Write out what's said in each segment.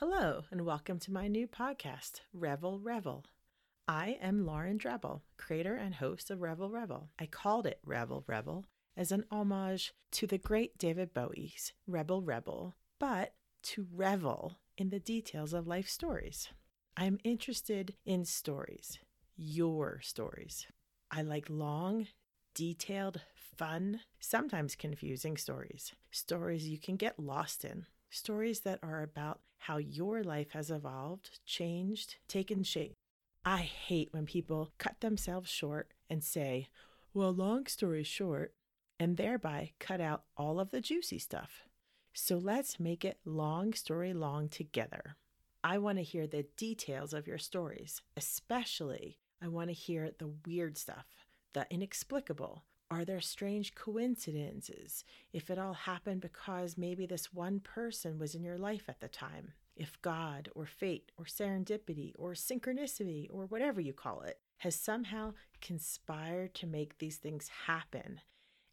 Hello, and welcome to my new podcast, Revel Revel. I am Lauren Drabble, creator and host of Revel Revel. I called it Revel Revel as an homage to the great David Bowie's Rebel Rebel, but to revel in the details of life stories. I'm interested in stories, your stories. I like long, detailed, fun, sometimes confusing stories, stories you can get lost in stories that are about how your life has evolved, changed, taken shape. I hate when people cut themselves short and say, well, long story short, and thereby cut out all of the juicy stuff. So let's make it long story long together. I want to hear the details of your stories, especially I want to hear the weird stuff, the inexplicable, are there strange coincidences? If it all happened because maybe this one person was in your life at the time? If God or fate or serendipity or synchronicity or whatever you call it has somehow conspired to make these things happen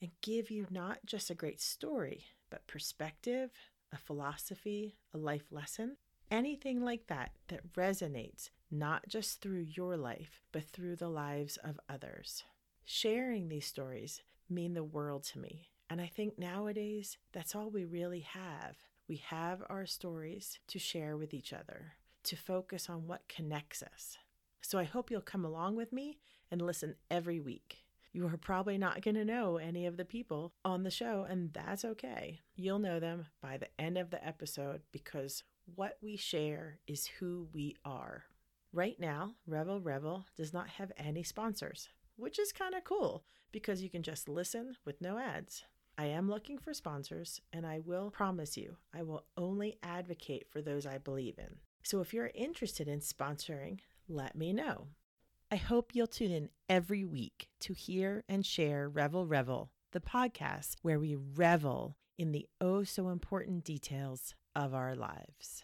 and give you not just a great story, but perspective, a philosophy, a life lesson, anything like that that resonates not just through your life, but through the lives of others. Sharing these stories mean the world to me. And I think nowadays that's all we really have. We have our stories to share with each other, to focus on what connects us. So I hope you'll come along with me and listen every week. You are probably not going to know any of the people on the show, and that's okay. You'll know them by the end of the episode because what we share is who we are. Right now, Revel Revel does not have any sponsors which is kind of cool because you can just listen with no ads. I am looking for sponsors, and I will promise you, I will only advocate for those I believe in. So if you're interested in sponsoring, let me know. I hope you'll tune in every week to hear and share Revel Revel, the podcast where we revel in the oh so important details of our lives.